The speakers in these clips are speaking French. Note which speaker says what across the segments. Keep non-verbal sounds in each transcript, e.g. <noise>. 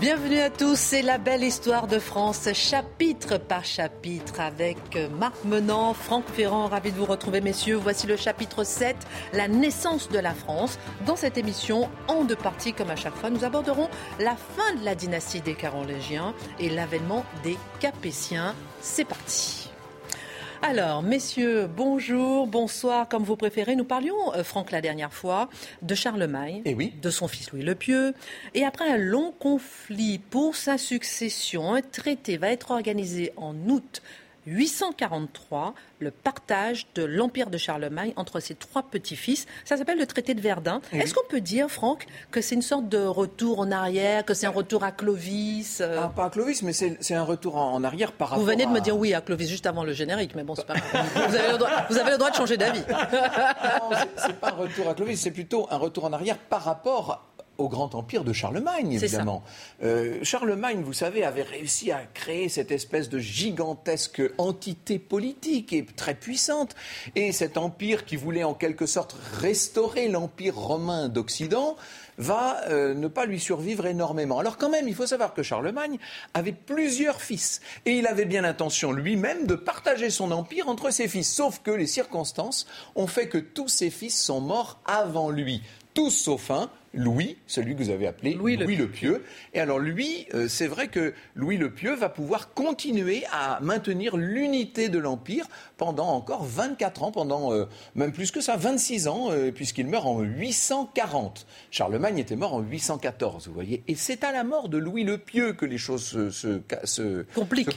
Speaker 1: Bienvenue à tous, c'est la belle histoire de France, chapitre par chapitre, avec Marc Menant, Franck Ferrand, ravi de vous retrouver messieurs. Voici le chapitre 7, la naissance de la France. Dans cette émission, en deux parties comme à chaque fois, nous aborderons la fin de la dynastie des Carolingiens et l'avènement des Capétiens. C'est parti. Alors, messieurs, bonjour, bonsoir, comme vous préférez. Nous parlions, euh, Franck, la dernière fois, de Charlemagne,
Speaker 2: Et oui.
Speaker 1: de son fils Louis le Pieux. Et après un long conflit pour sa succession, un traité va être organisé en août 843, le partage de l'empire de Charlemagne entre ses trois petits-fils. Ça s'appelle le traité de Verdun. Est-ce qu'on peut dire, Franck, que c'est une sorte de retour en arrière, que c'est un retour à Clovis euh,
Speaker 2: Ah, pas à Clovis, mais c'est un retour en, en arrière par rapport
Speaker 1: Vous venez de
Speaker 2: à-
Speaker 1: me dire oui à Clovis juste avant le générique, mais bon, c'est pas <laughs> grave. Vous avez le droit, vous avez le droit de changer d'avis.
Speaker 2: Non, c'est- c'est pas un retour à Clovis, c'est plutôt un retour en arrière par rapport au grand empire de Charlemagne, évidemment. Euh, Charlemagne, vous savez, avait réussi à créer cette espèce de gigantesque entité politique et très puissante. Et cet empire qui voulait en quelque sorte restaurer l'empire romain d'Occident va euh, ne pas lui survivre énormément. Alors quand même, il faut savoir que Charlemagne avait plusieurs fils et il avait bien l'intention lui-même de partager son empire entre ses fils. Sauf que les circonstances ont fait que tous ses fils sont morts avant lui. Tous sauf un, Louis, celui que vous avez appelé
Speaker 1: Louis
Speaker 2: Louis,
Speaker 1: le
Speaker 2: le Pieux. Et alors lui, euh, c'est vrai que Louis le Pieux va pouvoir continuer à maintenir l'unité de l'Empire pendant encore 24 ans, pendant euh, même plus que ça, 26 ans, euh, puisqu'il meurt en 840. Charlemagne était mort en 814, vous voyez. Et c'est à la mort de Louis le Pieux que les choses se, se, se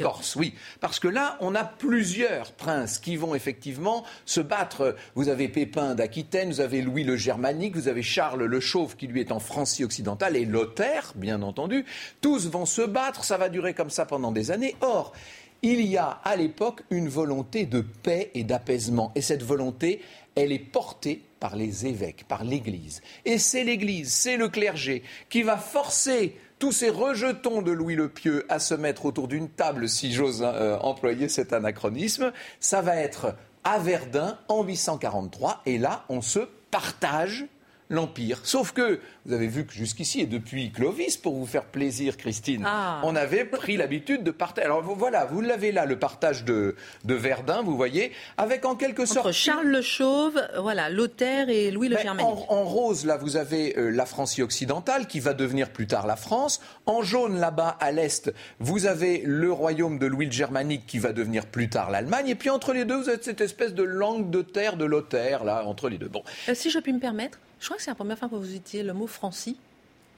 Speaker 2: corsent, oui. Parce que là, on a plusieurs princes qui vont effectivement se battre. Vous avez Pépin d'Aquitaine, vous avez Louis le Germanique, vous avez Charles le Chauve qui lui est en Francie occidentale et Lothaire, bien entendu. Tous vont se battre, ça va durer comme ça pendant des années. Or, il y a à l'époque une volonté de paix et d'apaisement. Et cette volonté, elle est portée par les évêques, par l'Église. Et c'est l'Église, c'est le clergé qui va forcer tous ces rejetons de Louis le Pieux à se mettre autour d'une table, si j'ose euh, employer cet anachronisme. Ça va être à Verdun en 843. Et là, on se partage l'Empire. Sauf que, vous avez vu que jusqu'ici, et depuis Clovis, pour vous faire plaisir, Christine,
Speaker 1: Ah.
Speaker 2: on avait pris l'habitude de partager. Alors vous- voilà, vous l'avez là, le partage de, de Verdun, vous voyez, avec en quelque sorte...
Speaker 1: Entre Charles le Chauve, voilà, Lothaire et Louis le Germanique.
Speaker 2: en, en rose, là, vous avez euh, la Francie occidentale qui va devenir plus tard la France. En jaune, là-bas, à l'est, vous avez le royaume de Louis le Germanique qui va devenir plus tard l'Allemagne. Et puis entre les deux, vous avez cette espèce de langue de terre de Lothaire, là, entre les deux. Bon.
Speaker 1: Euh, si je puis me permettre, je crois que c'est la première fois que vous utilisez le mot Francie.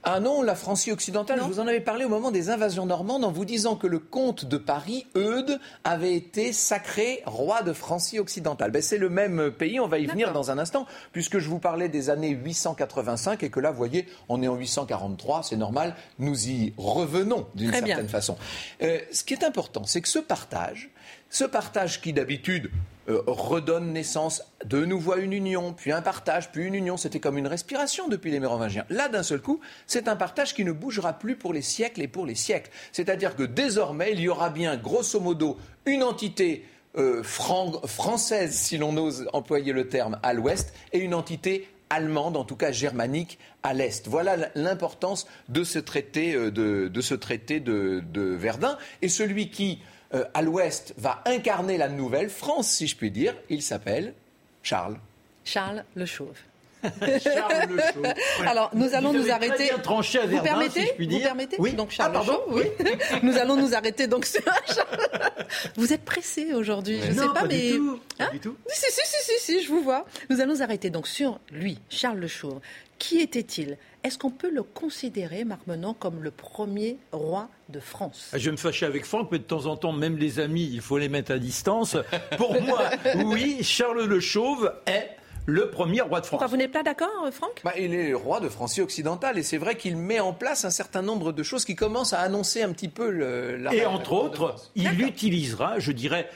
Speaker 2: Ah non, la Francie occidentale,
Speaker 1: Non.
Speaker 2: je vous en avais parlé au moment des invasions normandes en vous disant que le comte de Paris, Eudes, avait été sacré roi de Francie occidentale. Ben, c'est le même pays, on va y venir dans un instant, puisque je vous parlais des années 885 et que là, vous voyez, on est en 843, c'est normal, nous y revenons d'une
Speaker 1: bien.
Speaker 2: certaine façon. Euh, ce qui est important, c'est que ce partage, ce partage qui d'habitude euh, redonne naissance de nouveau à une union, puis un partage, puis une union. C'était comme une respiration depuis les Mérovingiens. Là, d'un seul coup, c'est un partage qui ne bougera plus pour les siècles et pour les siècles. C'est-à-dire que désormais, il y aura bien, grosso modo, une entité euh, fran- française, si l'on ose employer le terme, à l'ouest, et une entité allemande, en tout cas germanique, à l'est. Voilà l'importance de ce traité euh, de Verdun. Et celui qui, euh, à l'ouest, va incarner la nouvelle France, si je puis dire, il s'appelle Charles.
Speaker 1: Charles le Chauve.
Speaker 3: Charles Le Chauve. Voilà. <laughs>
Speaker 1: Alors, nous allons nous arrêter.
Speaker 3: bien tranché à
Speaker 1: vous permettez
Speaker 3: si je puis
Speaker 1: Vous permettez
Speaker 3: Oui.
Speaker 1: Donc, Charles
Speaker 3: Ah,
Speaker 1: le
Speaker 3: pardon,
Speaker 1: Chauve, oui. <laughs> nous allons nous arrêter donc sur Vous êtes pressé aujourd'hui, je ne sais pas,
Speaker 3: pas
Speaker 1: mais.
Speaker 3: du tout. Pas
Speaker 1: Hein
Speaker 3: du tout.
Speaker 1: Si, si, si, si, si, je vous vois. Nous allons nous arrêter donc sur lui, Charles le Chauve. Qui était-il? Est-ce qu'on peut le considérer, Marc Menon, comme le premier roi de France?
Speaker 3: Je vais me fâcher avec Franck, mais de temps en temps, même les amis, il faut les mettre à distance. Pour <laughs> moi, oui, Charles le Chauve est le premier roi de France.
Speaker 1: Enfin, Vous n'êtes pas d'accord, euh, Franck?
Speaker 2: Bah, il est le roi de Francie occidentale et c'est vrai qu'il met en place un certain nombre de choses qui commencent à annoncer un petit peu le, la
Speaker 3: Et entre autres, il utilisera, je dirais,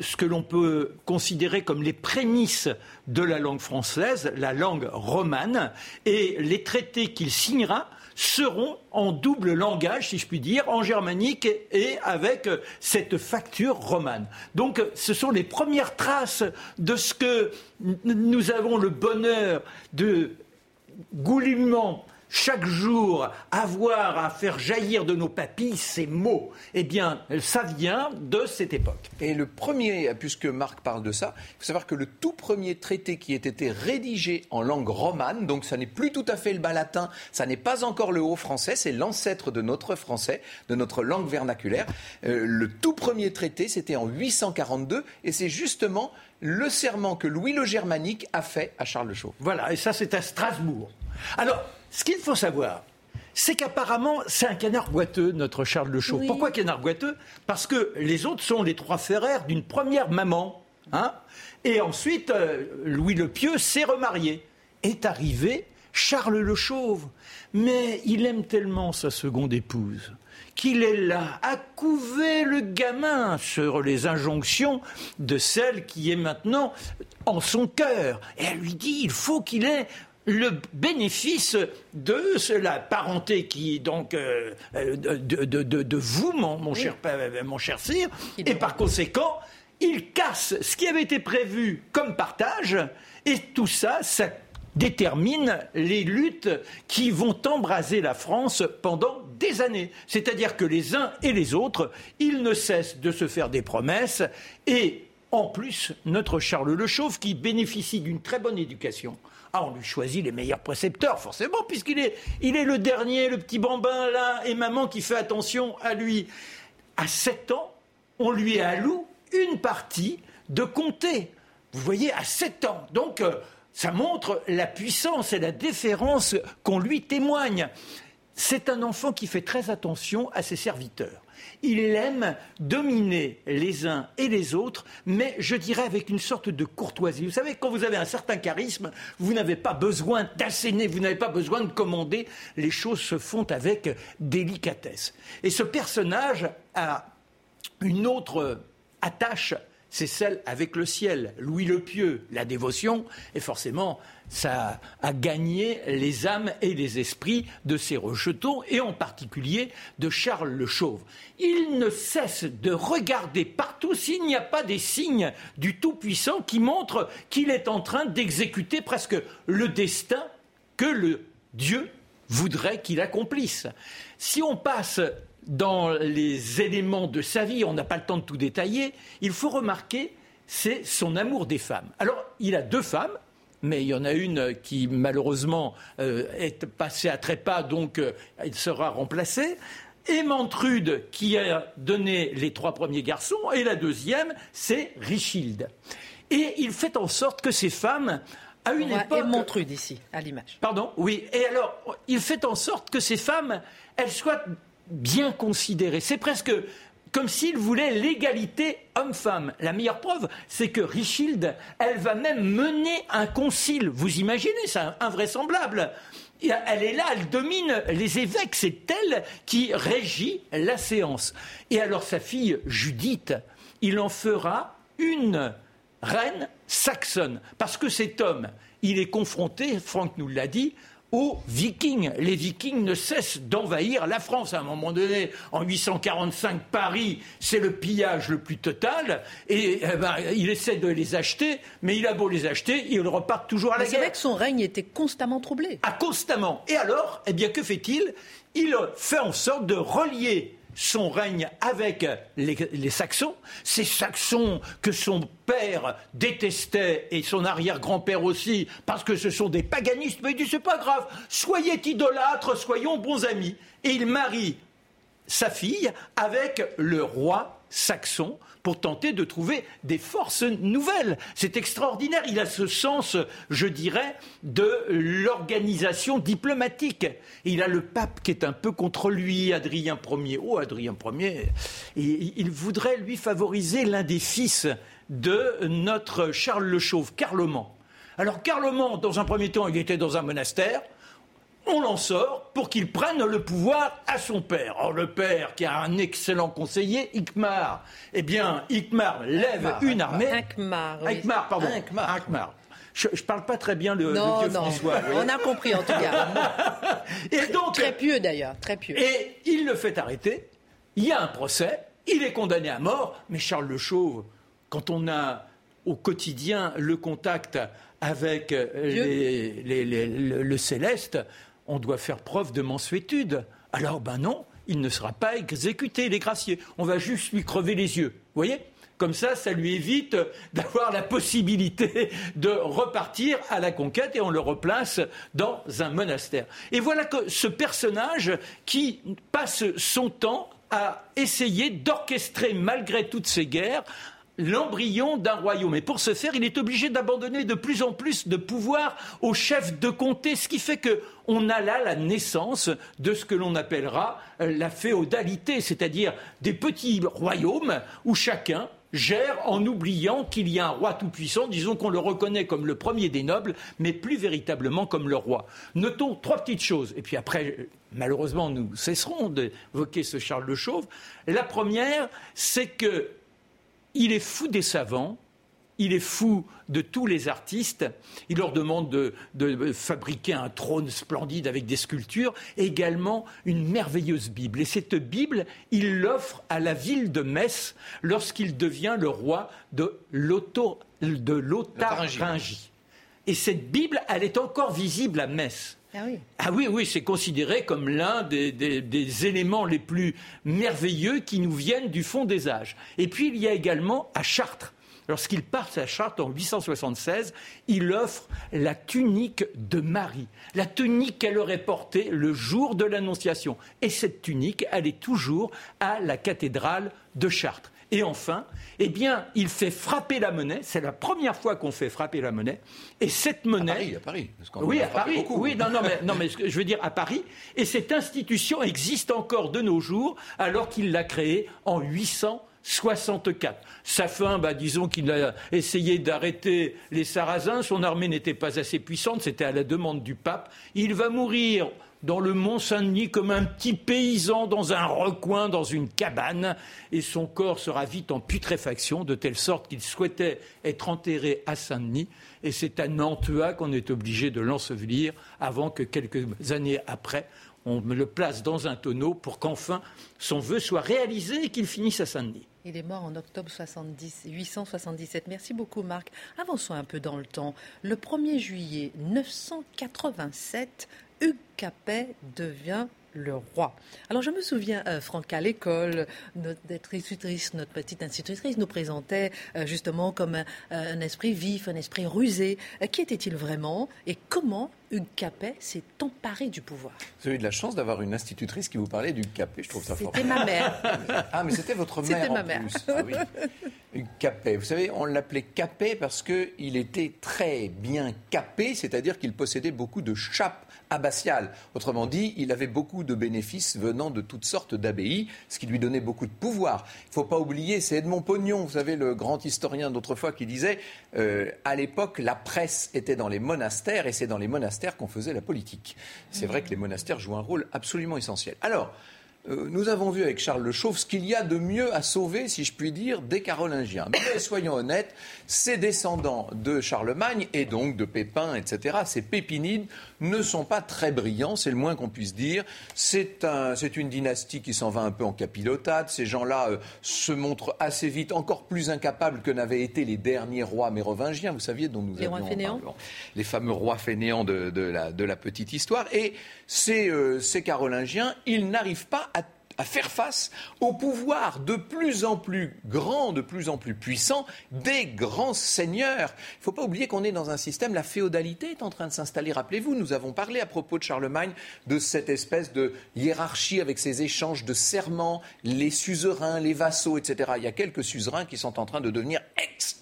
Speaker 3: ce que l'on peut considérer comme les prémices de la langue française, la langue romane, et les traités qu'il signera seront en double langage, si je puis dire, en germanique et avec cette facture romane. Donc ce sont les premières traces de ce que nous avons le bonheur de goulûment chaque jour avoir à faire jaillir de nos papilles ces mots, eh bien, ça vient de cette époque.
Speaker 2: Et le premier, puisque Marc parle de ça, il faut savoir que le tout premier traité qui ait été rédigé en langue romane, donc ça n'est plus tout à fait le bas latin, ça n'est pas encore le haut français, c'est l'ancêtre de notre français, de notre langue vernaculaire. Euh, le tout premier traité, c'était en 842, et c'est justement le serment que Louis le Germanique a fait à Charles le Chauve.
Speaker 3: Voilà, et ça c'est à Strasbourg. Alors, ce qu'il faut savoir, c'est qu'apparemment, c'est un canard boiteux, notre Charles Le Chauve. Pourquoi canard boiteux? Parce que les autres sont les trois frères d'une première maman. Hein et ensuite, euh, Louis le Pieux s'est remarié. Est arrivé Charles le Chauve. Mais il aime tellement sa seconde épouse qu'il est là à couver le gamin sur les injonctions de celle qui est maintenant en son cœur. Et elle lui dit, il faut qu'il ait le bénéfice de la parenté qui donc euh, euh, de, vous, mon, cher, euh, mon cher sire, et par conséquent, il casse ce qui avait été prévu comme partage, et tout ça, ça détermine les luttes qui vont embraser la France pendant des années. C'est-à-dire que les uns et les autres, ils ne cessent de se faire des promesses. Et en plus, notre Charles Le Chauve, qui bénéficie d'une très bonne éducation, ah, on lui choisit les meilleurs précepteurs, forcément, puisqu'il est, le dernier, le petit bambin là, et maman qui fait attention à lui. À 7 ans, on lui alloue une partie de comté. Vous voyez, à 7 ans. Donc, euh, ça montre la puissance et la déférence qu'on lui témoigne. C'est un enfant qui fait très attention à ses serviteurs. Il aime dominer les uns et les autres, mais je dirais avec une sorte de courtoisie. Vous savez, quand vous avez un certain charisme, vous n'avez pas besoin d'asséner, vous n'avez pas besoin de commander. Les choses se font avec délicatesse. Et ce personnage a une autre attache c'est celle avec le ciel. Louis le Pieux, la dévotion, et forcément, ça a gagné les âmes et les esprits de ces rejetons, et en particulier de Charles le Chauve. Il ne cesse de regarder partout s'il n'y a pas des signes du Tout-Puissant qui montrent qu'il est en train d'exécuter presque le destin que le Dieu voudrait qu'il accomplisse. Si on passe dans les éléments de sa vie, on n'a pas le temps de tout détailler, il faut remarquer, c'est son amour des femmes. Alors, il a deux femmes, mais il y en a une qui malheureusement euh, est passée à trépas, donc euh, elle sera remplacée. Aimantrude qui a donné les trois premiers garçons, et la deuxième, c'est Richilde. Et il fait en sorte que ces femmes, à une époque.
Speaker 1: Aimantrude ici, à l'image.
Speaker 3: Pardon, oui. Et alors, il fait en sorte que ces femmes, elles soient bien considéré. C'est presque comme s'il voulait l'égalité homme-femme. La meilleure preuve, c'est que Richilde, elle va même mener un concile. Vous imaginez, c'est invraisemblable. Elle est là, elle domine les évêques, c'est elle qui régit la séance. Et alors sa fille Judith, il en fera une reine saxonne, parce que cet homme, il est confronté, Franck nous l'a dit, aux Vikings. Les Vikings ne cessent d'envahir la France. À un moment donné, en 845, Paris, c'est le pillage le plus total. Et eh ben, il essaie de les acheter, mais il a beau les acheter, il repart toujours à la guerre. C'est
Speaker 1: vrai que son règne était constamment troublé.
Speaker 3: Ah, constamment. Et alors, eh bien, que fait-il? Il fait en sorte de relier son règne avec les, Saxons, ces Saxons que son père détestait et son arrière-grand-père aussi, parce que ce sont des paganistes, mais il dit c'est pas grave, soyez idolâtres, soyons bons amis. Et il marie sa fille avec le roi saxon pour tenter de trouver des forces nouvelles. C'est extraordinaire. Il a ce sens, je dirais, de l'organisation diplomatique. il a le pape qui est un peu contre lui, Adrien Ier. Oh, Adrien Ier. Et il voudrait lui favoriser l'un des fils de notre Charles le Chauve, Carloman. Alors Carloman, dans un premier temps, il était dans un monastère. On l'en sort pour qu'il prenne le pouvoir à son père. Or, le père, qui a un excellent conseiller, Ikmar, eh bien, Ikmar lève une armée.
Speaker 1: Ikmar, oui.
Speaker 3: pardon.
Speaker 2: Ikmar.
Speaker 3: Je ne parle pas très bien le,
Speaker 1: non,
Speaker 3: vieux
Speaker 1: non.
Speaker 3: François.
Speaker 1: On a compris en tout cas. <laughs>
Speaker 3: et donc,
Speaker 1: très pieux d'ailleurs, très pieux.
Speaker 3: Et il le fait arrêter. Il y a un procès. Il est condamné à mort. Mais Charles Le Chauve, quand on a au quotidien le contact avec euh, les- les- les- le, le céleste, on doit faire preuve de mansuétude. Alors, ben non, il ne sera pas exécuté, les graciés. On va juste lui crever les yeux. Vous voyez? Comme ça, ça lui évite d'avoir la possibilité de repartir à la conquête et on le replace dans un monastère. Et voilà que ce personnage qui passe son temps à essayer d'orchestrer, malgré toutes ces guerres, l'embryon d'un royaume. Et pour ce faire, il est obligé d'abandonner de plus en plus de pouvoir au chef de comté, ce qui fait que on a là la naissance de ce que l'on appellera euh, la féodalité, c'est-à-dire des petits royaumes où chacun gère en oubliant qu'il y a un roi tout-puissant, disons qu'on le reconnaît comme le premier des nobles, mais plus véritablement comme le roi. Notons trois petites choses, et puis après, euh, malheureusement, nous cesserons d'évoquer ce Charles le Chauve. La première, c'est que il est fou des savants, il est fou de tous les artistes, il leur demande de, de fabriquer un trône splendide avec des sculptures, et également une merveilleuse Bible. Et cette Bible, il l'offre à la ville de Metz lorsqu'il devient le roi de. Et cette Bible, elle est encore visible à Metz.
Speaker 1: Ah oui.
Speaker 3: Ah oui, oui, c'est considéré comme l'un des, des- des éléments les plus merveilleux qui nous viennent du fond des âges. Et puis il y a également à Chartres. Lorsqu'il part à Chartres en 876, il offre la tunique de Marie, la tunique qu'elle aurait portée le jour de l'Annonciation. Et cette tunique, elle est toujours à la cathédrale de Chartres. Et enfin, eh bien, il fait frapper la monnaie. C'est la première fois qu'on fait frapper la monnaie. Et cette
Speaker 2: À
Speaker 3: monnaie,
Speaker 2: Paris, à Paris. parce qu'on
Speaker 3: oui, à Paris.
Speaker 2: beaucoup.
Speaker 3: Oui, non, non, mais, non, je veux dire à Paris. Et cette institution existe encore de nos jours, alors qu'il l'a créée en 864. Sa fin, bah, disons qu'il a essayé d'arrêter les Sarrasins. Son armée n'était pas assez puissante. C'était à la demande du pape. Il va mourir dans le Mont Saint-Denis comme un petit paysan dans un recoin, dans une cabane, et son corps sera vite en putréfaction, de telle sorte qu'il souhaitait être enterré à Saint-Denis, et c'est à Nantua qu'on est obligé de l'ensevelir avant que quelques années après, on le place dans un tonneau pour qu'enfin son vœu soit réalisé et qu'il finisse à Saint-Denis.
Speaker 1: Il est mort en octobre 70, 877. Merci beaucoup, Marc. Avançons un peu dans le temps. Le 1er juillet 987, Hugues Capet devient le roi. Alors je me souviens, euh, Franck, à l'école, notre notre petite institutrice nous présentait euh, justement comme un, un esprit vif, un esprit rusé. Euh, qui était-il vraiment et comment Hugues Capet s'est emparé du pouvoir
Speaker 2: Vous avez eu de la chance d'avoir une institutrice qui vous parlait du capet, je trouve ça fort.
Speaker 1: C'était ma mère. <laughs>
Speaker 2: Ah, mais c'était votre mère
Speaker 1: C'était ma mère.
Speaker 2: plus. Ah oui. Hugues Capet. Vous savez, on l'appelait Capet parce qu'il était très bien capé, c'est-à-dire qu'il possédait beaucoup de chapes abbatiales. Autrement dit, il avait beaucoup de bénéfices venant de toutes sortes d'abbayes, ce qui lui donnait beaucoup de pouvoir. Il ne faut pas oublier, c'est Edmond Pognon, vous savez, le grand historien d'autrefois, qui disait euh, à l'époque, la presse était dans les monastères et c'est dans les monastères qu'on faisait la politique. C'est vrai que les monastères jouent un rôle absolument essentiel. Alors, euh, nous avons vu avec Charles Le Chauve ce qu'il y a de mieux à sauver, si je puis dire, des Carolingiens. Mais <coughs> soyons honnêtes, ces descendants de Charlemagne et donc de Pépin, etc., ces pépinides, ne sont pas très brillants, c'est le moins qu'on puisse dire. C'est un, c'est une dynastie qui s'en va un peu en capilotade. Ces gens-là euh, se montrent assez vite encore plus incapables que n'avaient été les derniers rois mérovingiens, vous saviez, dont nous
Speaker 1: Les rois
Speaker 2: avions
Speaker 1: fainéants
Speaker 2: parlé. les fameux rois fainéants de, de la, de la petite histoire. Et ces, euh, ces Carolingiens, ils n'arrivent pas à, faire face au pouvoir de plus en plus grand, de plus en plus puissant des grands seigneurs. Il ne faut pas oublier qu'on est dans un système, la féodalité est en train de s'installer. Rappelez-vous, nous avons parlé à propos de Charlemagne de cette espèce de hiérarchie avec ces échanges de serments, les suzerains, les vassaux, etc. Il y a quelques suzerains qui sont en train de devenir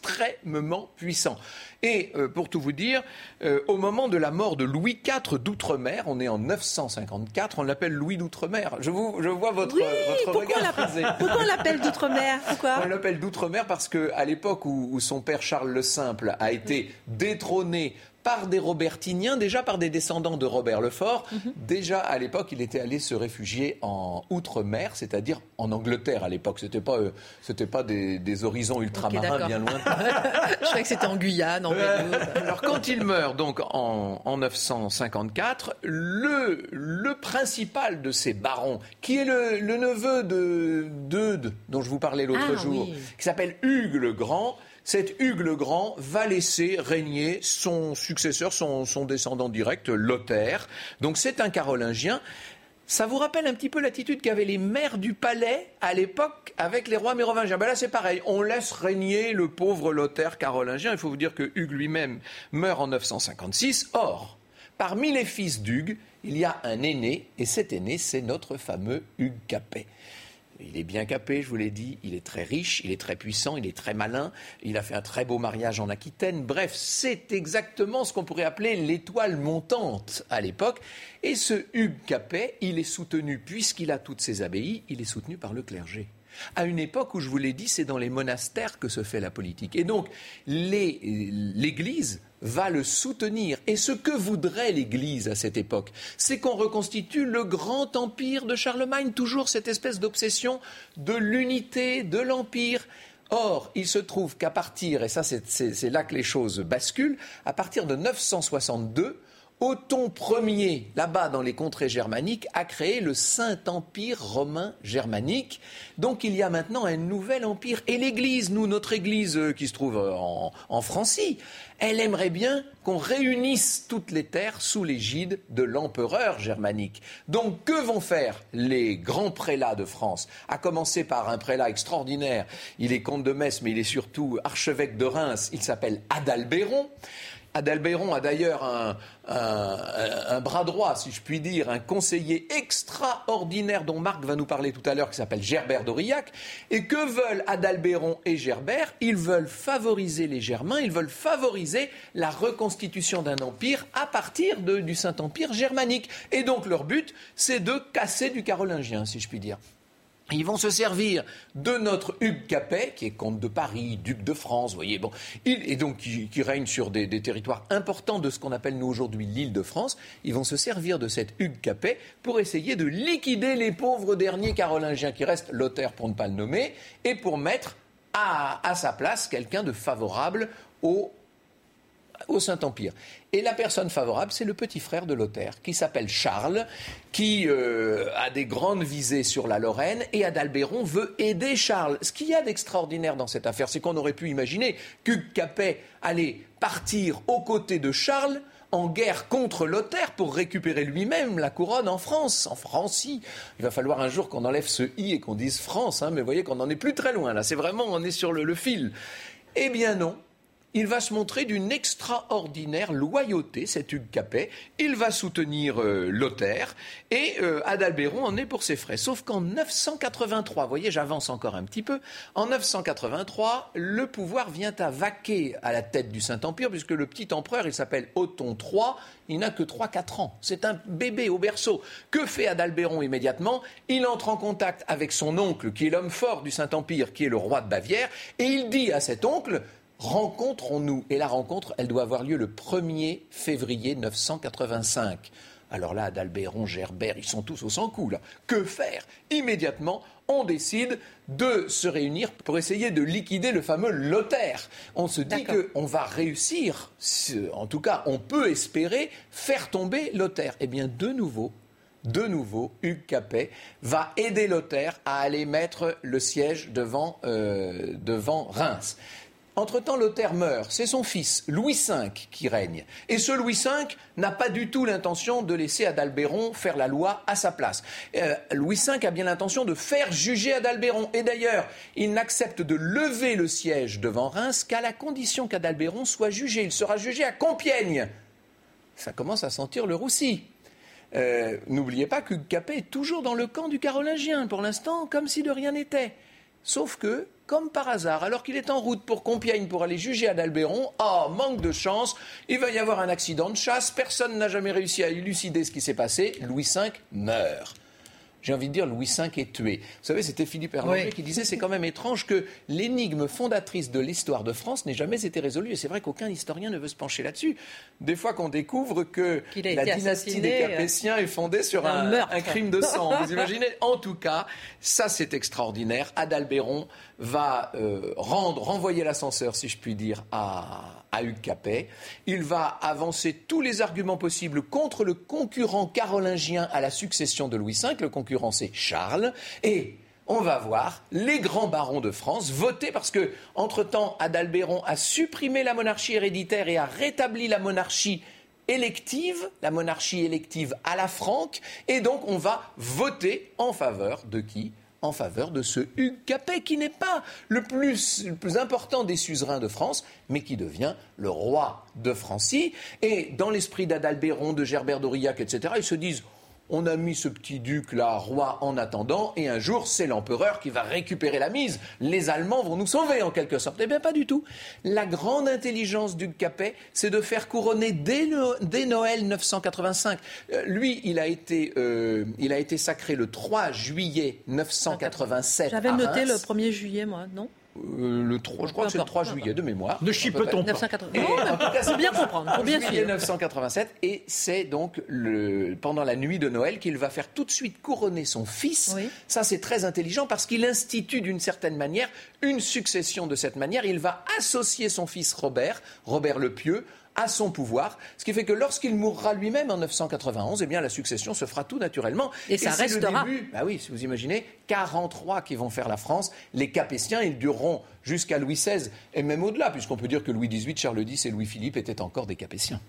Speaker 2: extrêmement puissants. Et euh, pour tout vous dire, euh, au moment de la mort de Louis IV d'Outre-mer, on est en 954, on l'appelle Louis d'Outre-mer. Je, vous, je vois votre,
Speaker 1: Oui,
Speaker 2: votre
Speaker 1: pourquoi on
Speaker 2: regard
Speaker 1: pourquoi on l'appelle d'outre-mer Pourquoi
Speaker 2: On l'appelle d'outre-mer parce qu'à l'époque où, où son père Charles le Simple a été détrôné par des Robertiniens, déjà par des descendants de Robert Lefort. Mhm. Déjà à l'époque, il était allé se réfugier en outre-mer, c'est-à-dire en Angleterre à l'époque. C'était pas, euh, c'était pas des, horizons ultramarins bien loin. <laughs>
Speaker 1: Je croyais que c'était en Guyane, en
Speaker 2: Alors quand il meurt donc en, en 954, le, le principal de ces barons, qui est le, neveu de d'Eudes, dont je vous parlais l'autre ah jour, qui s'appelle Hugues le Grand, cet Hugues le Grand va laisser régner son successeur, son, descendant direct, Lothaire. Donc c'est un carolingien. Ça vous rappelle un petit peu l'attitude qu'avaient les maires du palais à l'époque avec les rois mérovingiens. Ben là, c'est pareil. On laisse régner le pauvre Lothaire carolingien. Il faut vous dire que Hugues lui-même meurt en 956. Or, parmi les fils d'Hugues, il y a un aîné, et cet aîné, c'est notre fameux Hugues Capet. Il est bien capé, je vous l'ai dit, il est très riche, il est très puissant, il est très malin, il a fait un très beau mariage en Aquitaine. Bref, c'est exactement ce qu'on pourrait appeler l'étoile montante à l'époque. Et ce Hugues Capet, il est soutenu, puisqu'il a toutes ses abbayes, il est soutenu par le clergé à une époque où, je vous l'ai dit, c'est dans les monastères que se fait la politique. Et donc, l'Église va le soutenir. Et ce que voudrait l'Église à cette époque, c'est qu'on reconstitue le grand empire de Charlemagne, toujours cette espèce d'obsession de l'unité de l'empire. Or, il se trouve qu'à partir, et ça c'est là que les choses basculent, à partir de 962, Othon Ier, là-bas dans les contrées germaniques, a créé le Saint-Empire romain germanique. Donc il y a maintenant un nouvel empire. Et l'Église, nous, notre Église euh, qui se trouve euh, en, en Francie, elle aimerait bien qu'on réunisse toutes les terres sous l'égide de l'empereur germanique. Donc que vont faire les grands prélats de France? À commencer par un prélat extraordinaire. Il est comte de Metz, mais il est surtout archevêque de Reims. Il s'appelle Adalbéron. Adalbéron a d'ailleurs un, bras droit, si je puis dire, un conseiller extraordinaire dont Marc va nous parler tout à l'heure, qui s'appelle Gerbert d'Aurillac. Et que veulent Adalbéron et Gerbert? Ils veulent favoriser les Germains, ils veulent favoriser la reconstitution d'un empire à partir du Saint-Empire germanique. Et donc leur but, c'est de casser du carolingien, si je puis dire. Ils vont se servir de notre Hugues Capet, qui est comte de Paris, duc de France, voyez, bon, et donc qui, règne sur des, territoires importants de ce qu'on appelle nous aujourd'hui l'île de France. Ils vont se servir de cet Hugues Capet pour essayer de liquider les pauvres derniers carolingiens qui restent, Lothaire pour ne pas le nommer, et pour mettre à, à sa place quelqu'un de favorable au au Saint-Empire. Et la personne favorable, c'est le petit frère de Lothaire, qui s'appelle Charles, qui euh, a des grandes visées sur la Lorraine, et Adalbéron veut aider Charles. Ce qu'il y a d'extraordinaire dans cette affaire, c'est qu'on aurait pu imaginer qu'Hugues Capet allait partir aux côtés de Charles en guerre contre Lothaire pour récupérer lui-même la couronne en France, en Francie. Il va falloir un jour qu'on enlève ce i et qu'on dise France, hein, mais vous voyez qu'on n'en est plus très loin là. C'est vraiment, on est sur le fil. Eh bien non, il va se montrer d'une extraordinaire loyauté, cet Hugues Capet. Il va soutenir euh, Lothaire et euh, Adalbéron en est pour ses frais. Sauf qu'en 983, vous voyez, j'avance encore un petit peu, en 983, le pouvoir vient à vaquer à la tête du Saint-Empire, puisque le petit empereur, il s'appelle Othon III, il n'a que 3-4 ans. C'est un bébé au berceau. Que fait Adalbéron immédiatement? Il entre en contact avec son oncle, qui est l'homme fort du Saint-Empire, qui est le roi de Bavière, et il dit à cet oncle rencontrons-nous. Et la rencontre, elle doit avoir lieu le 1er février 985. Alors là, Adalbéron, Gerbert, ils sont tous au sang coup, là. Que faire? Immédiatement, on décide de se réunir pour essayer de liquider le fameux Lothaire. On se dit qu'on va réussir, en tout cas, on peut espérer faire tomber Lothaire. Eh bien, de nouveau, de nouveau, Hugues Capet va aider Lothaire à aller mettre le siège devant, euh, devant Reims. Entre-temps, Lothaire meurt. C'est son fils, Louis V, qui règne. Et ce Louis V n'a pas du tout l'intention de laisser Adalbéron faire la loi à sa place. Euh, Louis V a bien l'intention de faire juger Adalbéron. Et d'ailleurs, il n'accepte de lever le siège devant Reims qu'à la condition qu'Adalbéron soit jugé. Il sera jugé à Compiègne. Ça commence à sentir le roussi. Euh, n'oubliez pas que Capet est toujours dans le camp du carolingien, pour l'instant, comme si de rien n'était. Sauf que comme par hasard, alors qu'il est en route pour Compiègne pour aller juger Adalbéron, oh, manque de chance, il va y avoir un accident de chasse, personne n'a jamais réussi à élucider ce qui s'est passé, Louis V meurt. J'ai envie de dire, Louis V est tué. Vous savez, c'était Philippe Erlanger qui disait c'est quand même étrange que l'énigme fondatrice de l'histoire de France n'ait jamais été résolue. Et c'est vrai qu'aucun historien ne veut se pencher là-dessus. Des fois qu'on découvre que la dynastie des euh, Capétiens est fondée sur un, un, crime de sang. Vous <laughs> imaginez En tout cas, ça c'est extraordinaire. Adalbéron va euh, rendre, renvoyer l'ascenseur, si je puis dire, à, à Hugues Capet. Il va avancer tous les arguments possibles contre le concurrent carolingien à la succession de Louis V. Le concurrent, c'est Charles. Et on va voir les grands barons de France voter parce que, entre-temps, Adalbéron a supprimé la monarchie héréditaire et a rétabli la monarchie élective, la monarchie élective à la Franque, et donc on va voter en faveur de qui? En faveur de ce Hugues Capet, qui n'est pas le plus, important des suzerains de France, mais qui devient le roi de Francie. Et dans l'esprit d'Adalbéron, de Gerbert d'Aurillac, etc., ils se disent on a mis ce petit duc-là roi en attendant, et un jour, c'est l'empereur qui va récupérer la mise. Les Allemands vont nous sauver, en quelque sorte. Eh bien, pas du tout. La grande intelligence du Capet, c'est de faire couronner dès, Noël 985. Euh, lui, il a, été, euh, il a été sacré le 3 juillet 987.
Speaker 1: J'avais noté le 1er juillet, moi, non?
Speaker 2: Euh, le 3, je crois que c'est le 3 juillet de mémoire.
Speaker 3: Ne chipotons pas.
Speaker 1: C'est bien comprendre, pour bien
Speaker 2: juillet 987, et c'est donc le, pendant la nuit de Noël qu'il va faire tout de suite couronner son fils. Ça, c'est très intelligent parce qu'il institue d'une certaine manière une succession de cette manière. Il va associer son fils Robert, Robert le Pieux, à son pouvoir, ce qui fait que lorsqu'il mourra lui-même en 991, eh bien la succession se fera tout naturellement.
Speaker 1: Et, ça restera.
Speaker 2: Le début, bah oui, si vous imaginez, 43 qui vont faire la France. Les Capétiens, ils dureront jusqu'à Louis XVI et même au-delà, puisqu'on peut dire que Louis XVIII, Charles X et Louis-Philippe étaient encore des Capétiens.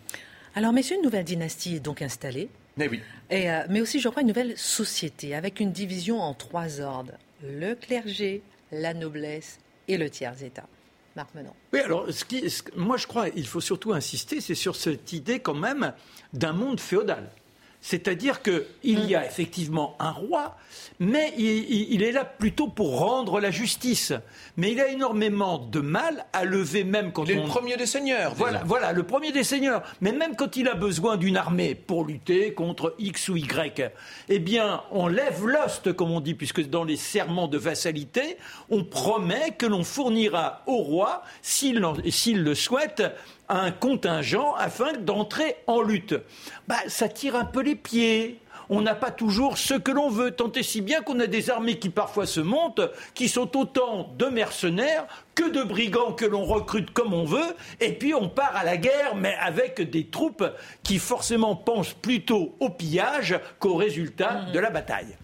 Speaker 1: Alors, messieurs, une nouvelle dynastie est donc installée.
Speaker 2: Mais oui.
Speaker 1: Et, euh, mais aussi, je crois, une nouvelle société avec une division en trois ordres le clergé, la noblesse et le tiers-État.
Speaker 3: Oui, alors, ce qui, moi je crois qu'il faut surtout insister, c'est sur cette idée quand même d'un monde féodal. C'est-à-dire qu'il y a effectivement un roi, mais il, est là plutôt pour rendre la justice. Mais il a énormément de mal à lever même quand
Speaker 2: il est le premier des seigneurs.
Speaker 3: Voilà, voilà, le premier des seigneurs. Mais même quand il a besoin d'une armée pour lutter contre X ou Y, eh bien, on lève l'ost, comme on dit, puisque dans les serments de vassalité, on promet que l'on fournira au roi, s'il le souhaite, un contingent afin d'entrer en lutte. Bah, ça tire un peu les pieds on n'a pas toujours ce que l'on veut, tant et si bien qu'on a des armées qui parfois se montent, qui sont autant de mercenaires que de brigands que l'on recrute comme on veut, et puis on part à la guerre, mais avec des troupes qui forcément pensent plutôt au pillage qu'au résultat mmh. de la bataille.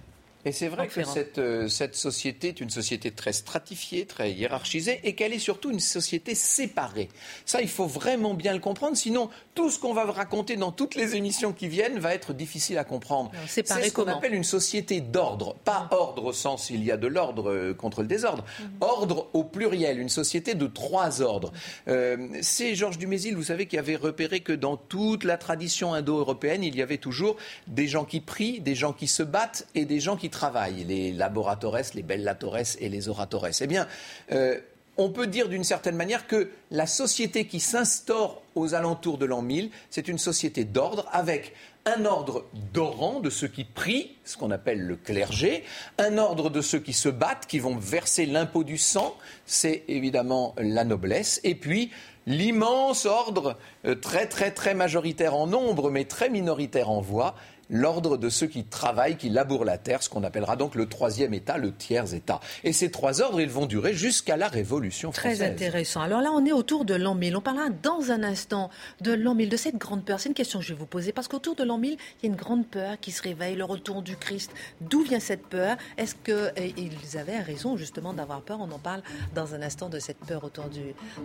Speaker 2: Et c'est vrai que cette, euh, cette, société est une société très stratifiée, très hiérarchisée, et qu'elle est surtout une société séparée. Ça, il faut vraiment bien le comprendre, sinon tout ce qu'on va raconter dans toutes les émissions qui viennent va être difficile à comprendre. C'est ce qu'on appelle une société d'ordre, pas ordre au sens il y a de l'ordre euh, contre le désordre, mhm. ordre au pluriel, une société de trois ordres. Euh, c'est Georges Dumézil, vous savez, qui avait repéré que dans toute la tradition indo-européenne, il y avait toujours des gens qui prient, des gens qui se battent et des gens qui travail, les laboratores, les bellatores et les oratores. Eh bien, euh, on peut dire d'une certaine manière que la société qui s'instaure aux alentours de l'an 1000, c'est une société d'ordre avec un ordre d'orant de ceux qui prient, ce qu'on appelle le clergé, un ordre de ceux qui se battent, qui vont verser l'impôt du sang, c'est évidemment la noblesse, et puis l'immense ordre, euh, très très très majoritaire en nombre, mais très minoritaire en voix, l'ordre de ceux qui travaillent, qui labourent la terre, ce qu'on appellera donc le troisième État, le tiers État. Et ces trois ordres, ils vont durer jusqu'à la Révolution française.
Speaker 1: Très intéressant. Alors là, on est autour de l'an 1000. On parlera dans un instant de l'an 1000, de cette grande peur. C'est une question que je vais vous poser, parce qu'autour de l'an 1000, il y a une grande peur qui se réveille, le retour du Christ. D'où vient cette peur? Est-ce qu'ils avaient raison justement d'avoir peur? On en parle dans un instant de cette peur autour du,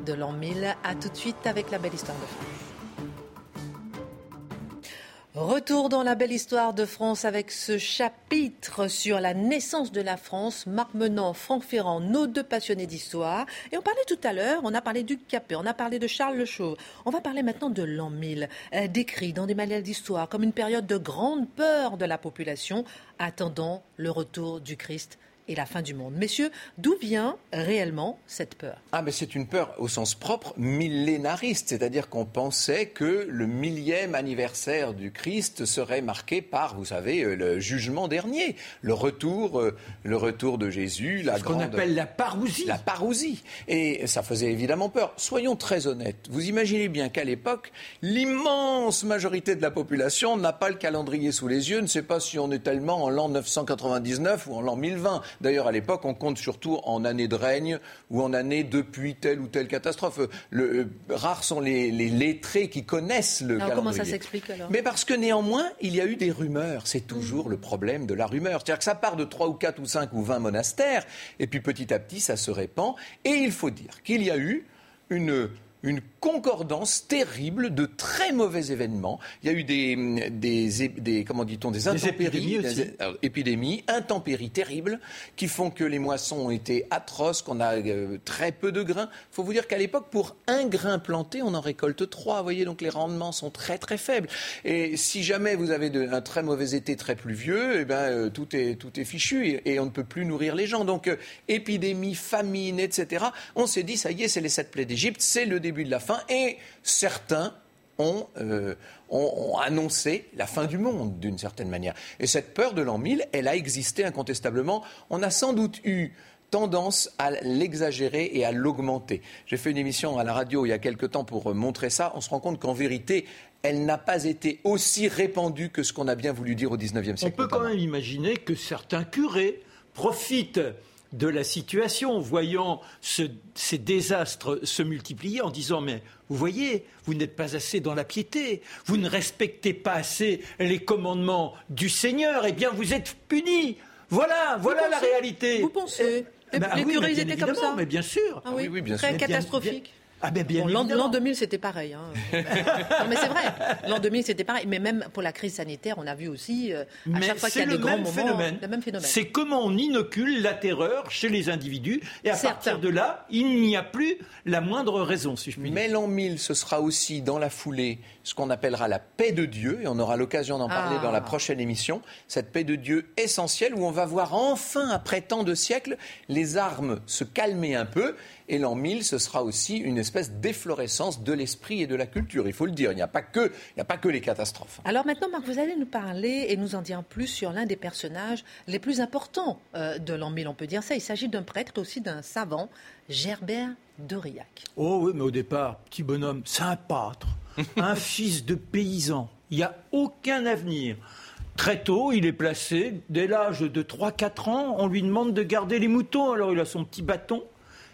Speaker 1: de l'an 1000. A tout de suite avec la belle histoire de France. Retour dans la belle histoire de France avec ce chapitre sur la naissance de la France. Marc Menant, Franck Ferrand, nos deux passionnés d'histoire. Et on parlait tout à l'heure, on a parlé du Capet, on a parlé de Charles Le Chauve. On va parler maintenant de l'an 1000, euh, décrit dans des manuels d'histoire comme une période de grande peur de la population, attendant le retour du Christ et la fin du monde. Messieurs, d'où vient réellement cette peur?
Speaker 2: Ah, mais c'est une peur au sens propre millénariste, c'est-à-dire qu'on pensait que le millième anniversaire du Christ serait marqué par, vous savez, euh, le jugement dernier, le retour, euh, le retour de Jésus, la
Speaker 3: Ce qu'on appelle la parousie.
Speaker 2: La parousie. Et ça faisait évidemment peur. Soyons très honnêtes. Vous imaginez bien qu'à l'époque, l'immense majorité de la population n'a pas le calendrier sous les yeux, ne sait pas si on est tellement en l'an 999 ou en l'an 1020. D'ailleurs, à l'époque, on compte surtout en année de règne ou en année depuis telle ou telle catastrophe. Le, euh, rares sont les, lettrés qui connaissent le calendrier.
Speaker 1: Comment ça s'explique alors?
Speaker 2: Mais parce que néanmoins, il y a eu des rumeurs. C'est toujours le problème de la rumeur. C'est-à-dire que ça part de 3 ou 4 ou 5 ou 20 monastères, et puis petit à petit, ça se répand. Et il faut dire qu'il y a eu une une concordance terrible de très mauvais événements. Il y a eu des, des, comment dit-on, des intempéries, des épidémies, intempéries terribles qui font que les moissons ont été atroces, qu'on a euh, très peu de grains. Il faut vous dire qu'à l'époque, pour un grain planté, on en récolte trois. Vous voyez, donc les rendements sont très très faibles. Et si jamais vous avez un très mauvais été très pluvieux, eh ben, euh, tout, est, tout est fichu et, on ne peut plus nourrir les gens. Donc, euh, épidémie, famine, etc. On s'est dit, ça y est, c'est les sept plaies d'Égypte, c'est le début de la fin. Et certains euh, ont, annoncé la fin du monde d'une certaine manière. Et cette peur de l'an 1000, elle a existé incontestablement. On a sans doute eu tendance à l'exagérer et à l'augmenter. J'ai fait une émission à la radio il y a quelque temps pour montrer ça. On se rend compte qu'en vérité, elle n'a pas été aussi répandue que ce qu'on a bien voulu dire au XIXe siècle.
Speaker 3: On peut quand même imaginer que certains curés profitent de la situation, voyant ces désastres se multiplier en disant mais vous voyez, vous n'êtes pas assez dans la piété, vous ne respectez pas assez les commandements du Seigneur, eh bien vous êtes punis. Voilà, voilà la réalité.
Speaker 1: Vous pensez eh, Les, bah curés, étaient comme ça
Speaker 3: Mais bien sûr.
Speaker 1: Ah oui, oui, bien Très catastrophique.
Speaker 3: Ah ben bien
Speaker 1: L'an 2000, c'était pareil. Hein. <laughs> non, mais c'est vrai. L'an 2000, c'était pareil. Mais même pour la crise sanitaire, on a vu aussi, euh, à chaque fois qu'il y a des grands moments,
Speaker 3: phénomène. le même phénomène. C'est comment on inocule la terreur chez les individus. Et à partir de là, il n'y a plus la moindre raison, si je puis dire.
Speaker 2: Mais l'an 1000, ce sera aussi dans la foulée ce qu'on appellera la paix de Dieu. Et on aura l'occasion d'en parler dans la ah. prochaine émission. Cette paix de Dieu essentielle où on va voir enfin, après tant de siècles, les armes se calmer un peu et l'an 1000, ce sera aussi une espèce d'efflorescence de l'esprit et de la culture. Il faut le dire, il n'y a, pas que, il n'y a pas que les catastrophes.
Speaker 1: Alors maintenant, Marc, vous allez nous parler et nous en dire plus sur l'un des personnages les plus importants euh, de l'an 1000, on peut dire ça. Il s'agit d'un prêtre, aussi d'un savant, Gerbert d'Aurillac.
Speaker 3: Oh oui, mais au départ, petit bonhomme, c'est un pâtre, <laughs> un fils de paysan. Il n'y a aucun avenir. Très tôt, il est placé, dès l'âge de 3-4 ans, on lui demande de garder les moutons. Alors il a son petit bâton,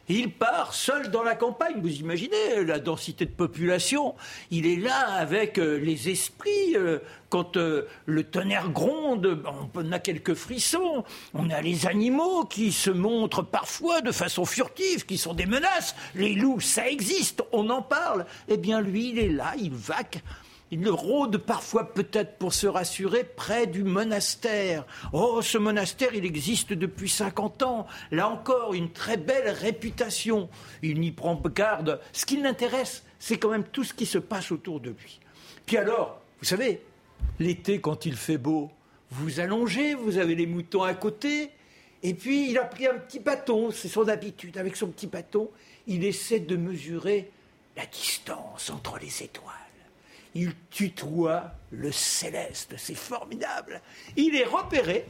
Speaker 3: il part seul dans la campagne. Vous imaginez la densité de population. Il est là avec euh, les esprits. Euh, quand euh, le tonnerre gronde, on a quelques frissons. On a les animaux qui se montrent parfois de façon furtive, qui sont des menaces. Les loups, ça existe, on en parle. Eh bien, lui, il est là, il vaque il rôde parfois peut-être pour se rassurer près du monastère. Oh, ce monastère, il existe depuis 50 ans. Là encore, une très belle réputation. Il n'y prend garde. Ce qui l'intéresse, c'est quand même tout ce qui se passe autour de lui. Puis alors, vous savez, l'été, quand il fait beau, vous allongez, vous avez les moutons à côté, et puis il a pris un petit bâton, c'est son habitude. Avec son petit bâton, il essaie de mesurer la distance entre les étoiles il tutoie le céleste. C'est formidable. Il est repéré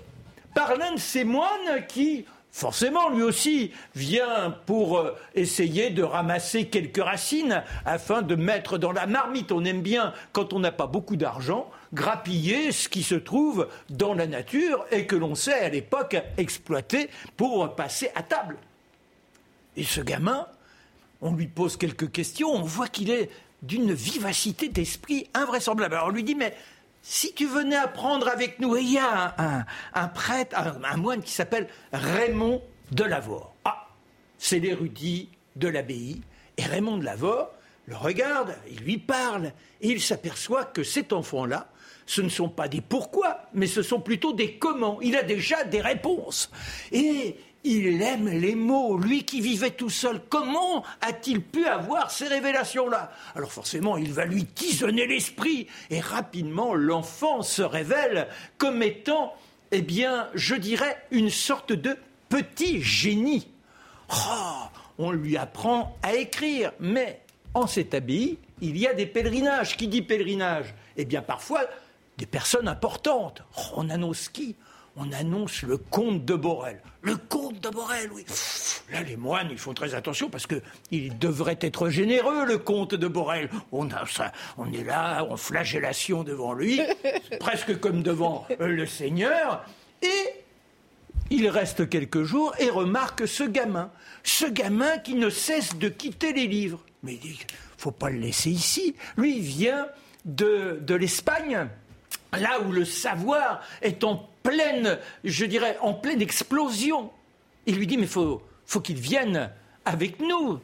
Speaker 3: par l'un de ces moines qui, forcément, lui aussi, vient pour euh, essayer de ramasser quelques racines afin de mettre dans la marmite. On aime bien, quand on n'a pas beaucoup d'argent, grappiller ce qui se trouve dans la nature et que l'on sait à l'époque exploiter pour passer à table. Et ce gamin, on lui pose quelques questions, on voit qu'il est d'une vivacité d'esprit invraisemblable. Alors on lui dit, mais si tu venais apprendre avec nous, il y a un, prêtre, un, moine qui s'appelle Raymond de Lavore. Ah, c'est l'érudit de l'abbaye. Et Raymond de Lavore le regarde, il lui parle, et il s'aperçoit que cet enfant-là, ce ne sont pas des pourquoi, mais ce sont plutôt des comment. Il a déjà des réponses. Et il aime les mots, lui qui vivait tout seul. Comment a-t-il pu avoir ces révélations-là? Alors forcément, il va lui tisonner l'esprit, et rapidement, l'enfant se révèle comme étant, eh bien, je dirais, une sorte de petit génie. Oh, on lui apprend à écrire, mais en cet abbaye, il y a des pèlerinages. Qui dit pèlerinage? Eh bien, parfois, des personnes importantes. Oh, on annonce le comte de Borel. Le comte de Borel, oui. Là, les moines, ils font très attention parce qu'il devrait être généreux, le comte de Borel. On, a ça, on est là, en flagellation devant lui, <laughs> presque comme devant euh, le Seigneur. Et il reste quelques jours et remarque ce gamin. Ce gamin qui ne cesse de quitter les livres. Mais il dit, faut pas le laisser ici. Lui, il vient de, de l'Espagne là où le savoir est en pleine, je dirais, en pleine explosion. Il lui dit, mais faut, faut qu'il vienne avec nous.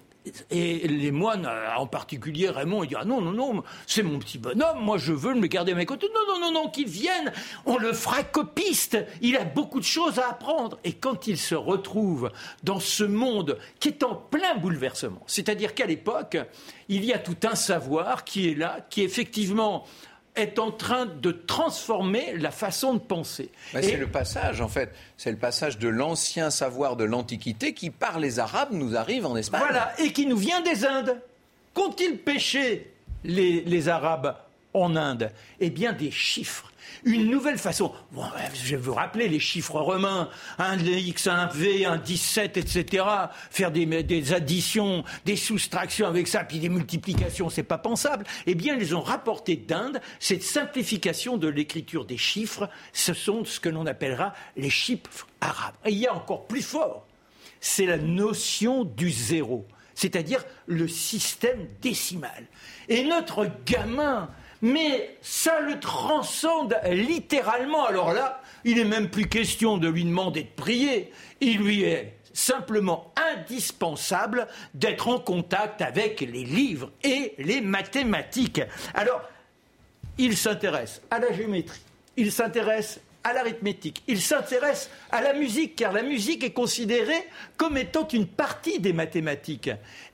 Speaker 3: Et les moines, en particulier Raymond, il dit Ah non, non, non, c'est mon petit bonhomme, moi je veux me garder à mes côtés. Non, non, non, non, qu'il vienne, on le fera copiste, il a beaucoup de choses à apprendre. Et quand il se retrouve dans ce monde qui est en plein bouleversement, c'est-à-dire qu'à l'époque, il y a tout un savoir qui est là, qui effectivement est en train de transformer la façon de penser.
Speaker 2: C'est le passage, en fait. C'est le passage de l'ancien savoir de l'Antiquité qui, par les Arabes, nous arrive en Espagne.
Speaker 3: Voilà, et qui nous vient des Indes. Qu'ont-ils pêché, les, les Arabes, en Inde Eh bien, des chiffres une nouvelle façon. je vais vous rappeler les chiffres romains, un X, un V, un 17, etc. Faire des, additions, des soustractions avec ça, puis des multiplications, c'est pas pensable. Eh bien, ils ont rapporté d'Inde cette simplification de l'écriture des chiffres. Ce sont ce que l'on appellera les chiffres arabes. Et il y a encore plus fort, c'est la notion du zéro c'est-à-dire le système décimal. Et notre gamin, mais ça le transcende littéralement. Alors là, il n'est même plus question de lui demander de prier. Il lui est simplement indispensable d'être en contact avec les livres et les mathématiques. Alors, il s'intéresse à la géométrie, il s'intéresse à l'arithmétique. Il s'intéresse à la musique, car la musique est considérée comme étant une partie des mathématiques.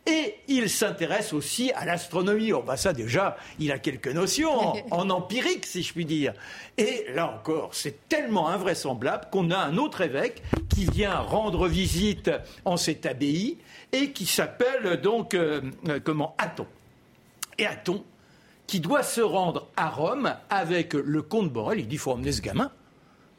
Speaker 3: Et il s'intéresse aussi à l'astronomie. Oh, bah ça déjà, il a quelques notions <laughs> en, empirique, si je puis dire. Et là encore, c'est tellement invraisemblable qu'on a un autre évêque qui vient rendre visite en cette abbaye et qui s'appelle donc, euh, euh, comment, Athon. Et Athon, qui doit se rendre à Rome avec le comte Borel, il dit, il faut emmener ce gamin.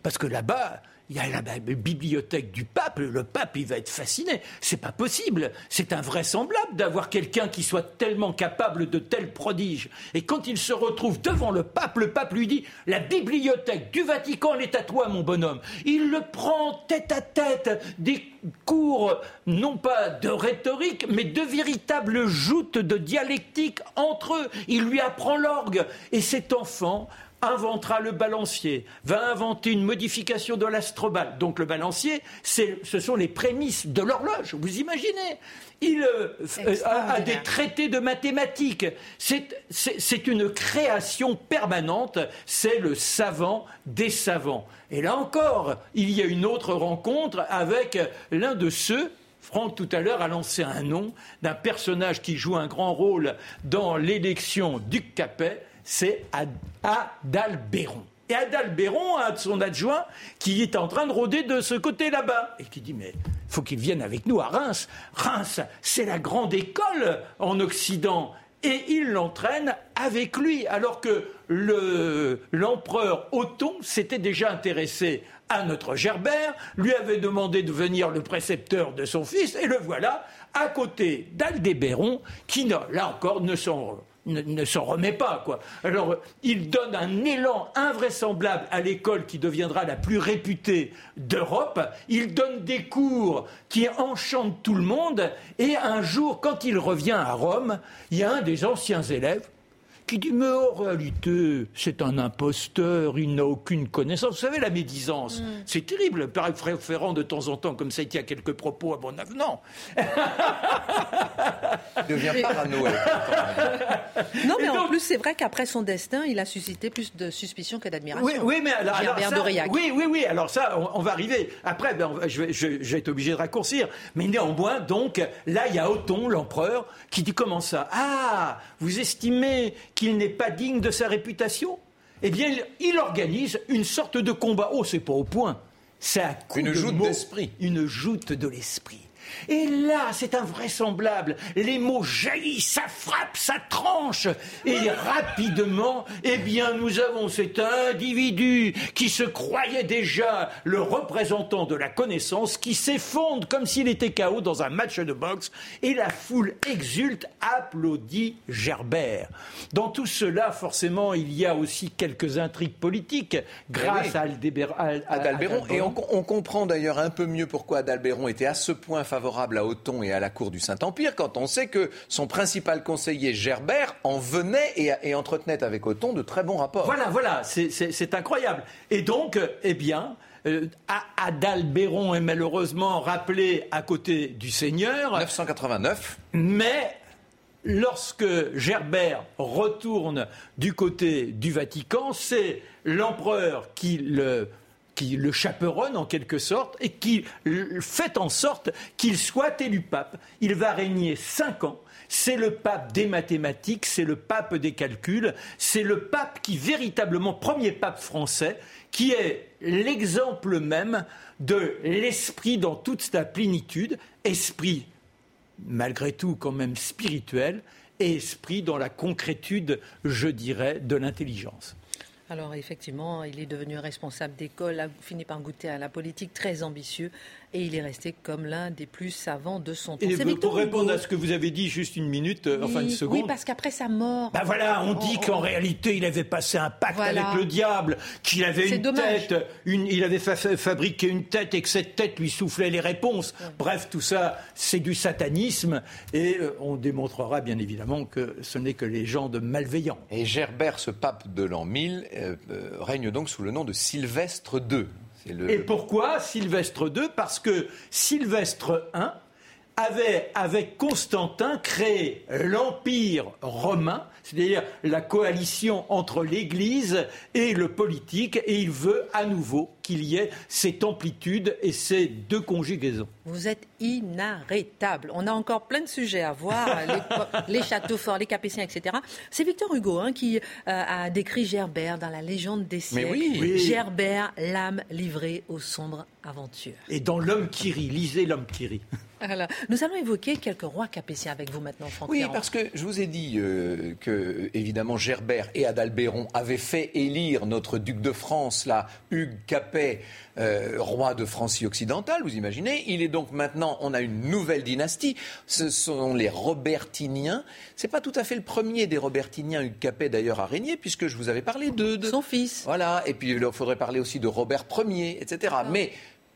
Speaker 3: Parce que là-bas, il y a la bibliothèque du pape, le pape, il va être fasciné. C'est pas possible. C'est invraisemblable d'avoir quelqu'un qui soit tellement capable de tels prodiges. Et quand il se retrouve devant le pape, le pape lui dit La bibliothèque du Vatican, elle est à toi, mon bonhomme. Il le prend tête à tête, des cours, non pas de rhétorique, mais de véritables joutes de dialectique entre eux. Il lui apprend l'orgue. Et cet enfant inventera le balancier, va inventer une modification de l'astrobal. Donc le balancier, ce sont les prémices de l'horloge, vous imaginez Il euh, a, des traités de mathématiques. C'est une création permanente, c'est le savant des savants. Et là encore, il y a une autre rencontre avec l'un de ceux Franck, tout à l'heure, a lancé un nom d'un personnage qui joue un grand rôle dans l'élection du Capet, c'est Adalbéron. Et Adalbéron a son adjoint qui est en train de rôder de ce côté là-bas et qui dit mais faut qu'il vienne avec nous à Reims. Reims, c'est la grande école en Occident. Et il l'entraîne avec lui, alors que l'empereur Othon s'était déjà intéressé à notre Gerbert, lui avait demandé de venir le précepteur de son fils, et le voilà à côté d'Aldébéron, qui, là encore, ne s'en ne, s'en remet pas, quoi. Alors, il donne un élan invraisemblable à l'école qui deviendra la plus réputée d'Europe. Il donne des cours qui enchantent tout le monde. Et un jour, quand il revient à Rome, il y a un des anciens élèves qui dit mais en réalité c'est un imposteur, il n'a aucune connaissance. Vous savez la médisance, mm. c'est terrible. Par Ferrand de temps en temps comme ça il tient quelques propos à bon avenant.
Speaker 2: il devient parano.
Speaker 1: non mais en plus c'est vrai qu'après son destin il a suscité plus de suspicion que d'admiration.
Speaker 3: Oui, oui mais alors, oui oui oui alors ça on, va arriver après ben, je, vais, je, vais être obligé de raccourcir mais néanmoins donc là il y a Othon l'empereur qui dit comment ça? Ah vous estimez qu'il n'est pas digne de sa réputation? Eh bien, il organise une sorte de combat. Oh, c'est pas au point. C'est un coup
Speaker 2: une
Speaker 3: de
Speaker 2: joute d'esprit.
Speaker 3: Une joute de l'esprit. Et là, c'est invraisemblable. Les mots jaillissent, ça frappe, ça tranche. Et rapidement, eh bien, nous avons cet individu qui se croyait déjà le représentant de la connaissance, qui s'effondre comme s'il était KO dans un match de boxe. Et la foule exulte, applaudit Gerbert. Dans tout cela, forcément, il y a aussi quelques intrigues politiques grâce
Speaker 2: Eh oui.
Speaker 3: à Aldébert- à- à-
Speaker 2: Adalbéron. Et on comprend d'ailleurs un peu mieux pourquoi Adalbéron était à ce point favorable à Othon et à la cour du Saint-Empire quand on sait que son principal conseiller Gerbert en venait et, et entretenait avec Othon de très bons rapports.
Speaker 3: Voilà, voilà, c'est- incroyable. Et donc, euh, eh bien, euh, Adalbéron est malheureusement rappelé à côté du Seigneur,
Speaker 2: 989.
Speaker 3: mais lorsque Gerbert retourne du côté du Vatican, c'est l'empereur qui le qui le chaperonne en quelque sorte et qui fait en sorte qu'il soit élu pape. Il va régner cinq ans. C'est le pape des mathématiques, c'est le pape des calculs, c'est le pape qui véritablement, premier pape français, qui est l'exemple même de l'esprit dans toute sa plénitude, esprit malgré tout quand même spirituel et esprit dans la concrétude, je dirais, de l'intelligence.
Speaker 1: Alors effectivement, il est devenu responsable d'école, a fini par goûter à la politique, très ambitieux, et il est resté comme l'un des plus savants de son temps.
Speaker 3: Et
Speaker 1: C'est
Speaker 3: pour
Speaker 1: Victor
Speaker 3: répondre
Speaker 1: Hugo.
Speaker 3: à ce que vous avez dit, juste une minute, euh, enfin une seconde.
Speaker 1: Oui, parce qu'après sa mort,
Speaker 3: Ben voilà, on dit
Speaker 1: Oh,
Speaker 3: qu'en réalité, il avait passé un pacte
Speaker 1: Voilà.
Speaker 3: avec le diable, qu'il avait
Speaker 1: C'est
Speaker 3: une
Speaker 1: dommage.
Speaker 3: tête, une- il avait fa- fa- fabriqué une tête et que cette tête lui soufflait les réponses. Bref, tout ça, c'est du satanisme et euh, on démontrera bien évidemment que ce n'est que les gens de malveillants.
Speaker 2: Et Gerbert, ce pape de l'an 1000, euh, euh, règne donc sous le nom de Sylvestre II.
Speaker 3: Et pourquoi Sylvestre II Parce que Sylvestre I avait, avec Constantin, créé l'Empire romain, c'est-à-dire la coalition entre l'Église et le politique, et il veut à nouveau qu'il y ait cette amplitude et ces deux conjugaisons.
Speaker 1: vous êtes inarrêtable. On a encore plein de sujets à voir, <laughs> les, les châteaux forts, les capétiens, etc. C'est Victor Hugo hein, qui euh, a décrit Gerbert dans la légende des
Speaker 2: Mais
Speaker 1: siècles.
Speaker 2: oui.
Speaker 3: Oui.
Speaker 1: Gerbert, l'âme livrée aux sombres aventures.
Speaker 3: Et dans L'homme qui rit, lisez L'homme qui rit. <laughs>
Speaker 1: Nous allons évoquer quelques rois capétiens avec vous maintenant, Franck
Speaker 2: Oui,
Speaker 1: Ferrand.
Speaker 2: parce que je vous ai dit euh, que, évidemment, Gerbert et Adalbéron avaient fait élire notre duc de France, là, Hugues Capet, euh, roi de Francie occidentale, vous imaginez. Il est donc maintenant, on a une nouvelle dynastie. Ce sont les Robertiniens. C'est pas tout à fait le premier des Robertiniens, Hugues Capet d'ailleurs, à régner, puisque je vous avais parlé de. de-
Speaker 1: Son fils.
Speaker 2: Voilà, et puis il faudrait parler aussi de Robert Ier, etc. Mais